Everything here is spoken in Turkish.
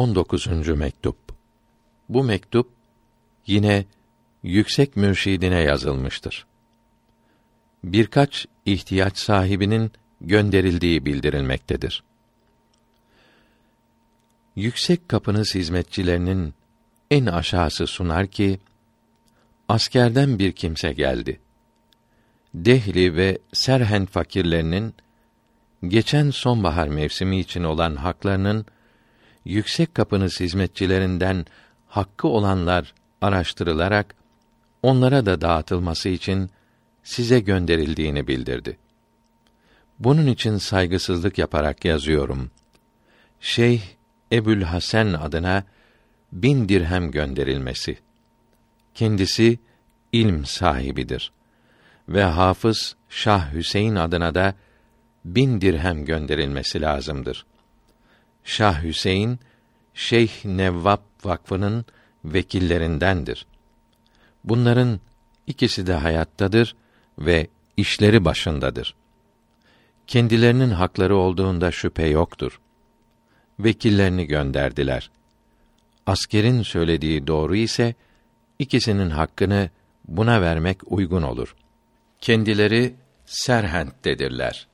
19. mektup. Bu mektup yine yüksek mürşidine yazılmıştır. Birkaç ihtiyaç sahibinin gönderildiği bildirilmektedir. Yüksek kapınız hizmetçilerinin en aşağısı sunar ki askerden bir kimse geldi. Dehli ve Serhend fakirlerinin geçen sonbahar mevsimi için olan haklarının yüksek kapınız hizmetçilerinden hakkı olanlar araştırılarak onlara da dağıtılması için size gönderildiğini bildirdi. Bunun için saygısızlık yaparak yazıyorum. Şeyh Ebül Hasan adına bin dirhem gönderilmesi. Kendisi ilm sahibidir. Ve Hafız Şah Hüseyin adına da bin dirhem gönderilmesi lazımdır. Şah Hüseyin, Şeyh Nevvab Vakfı'nın vekillerindendir. Bunların ikisi de hayattadır ve işleri başındadır. Kendilerinin hakları olduğunda şüphe yoktur. Vekillerini gönderdiler. Askerin söylediği doğru ise ikisinin hakkını buna vermek uygun olur. Kendileri Serhent'tedirler.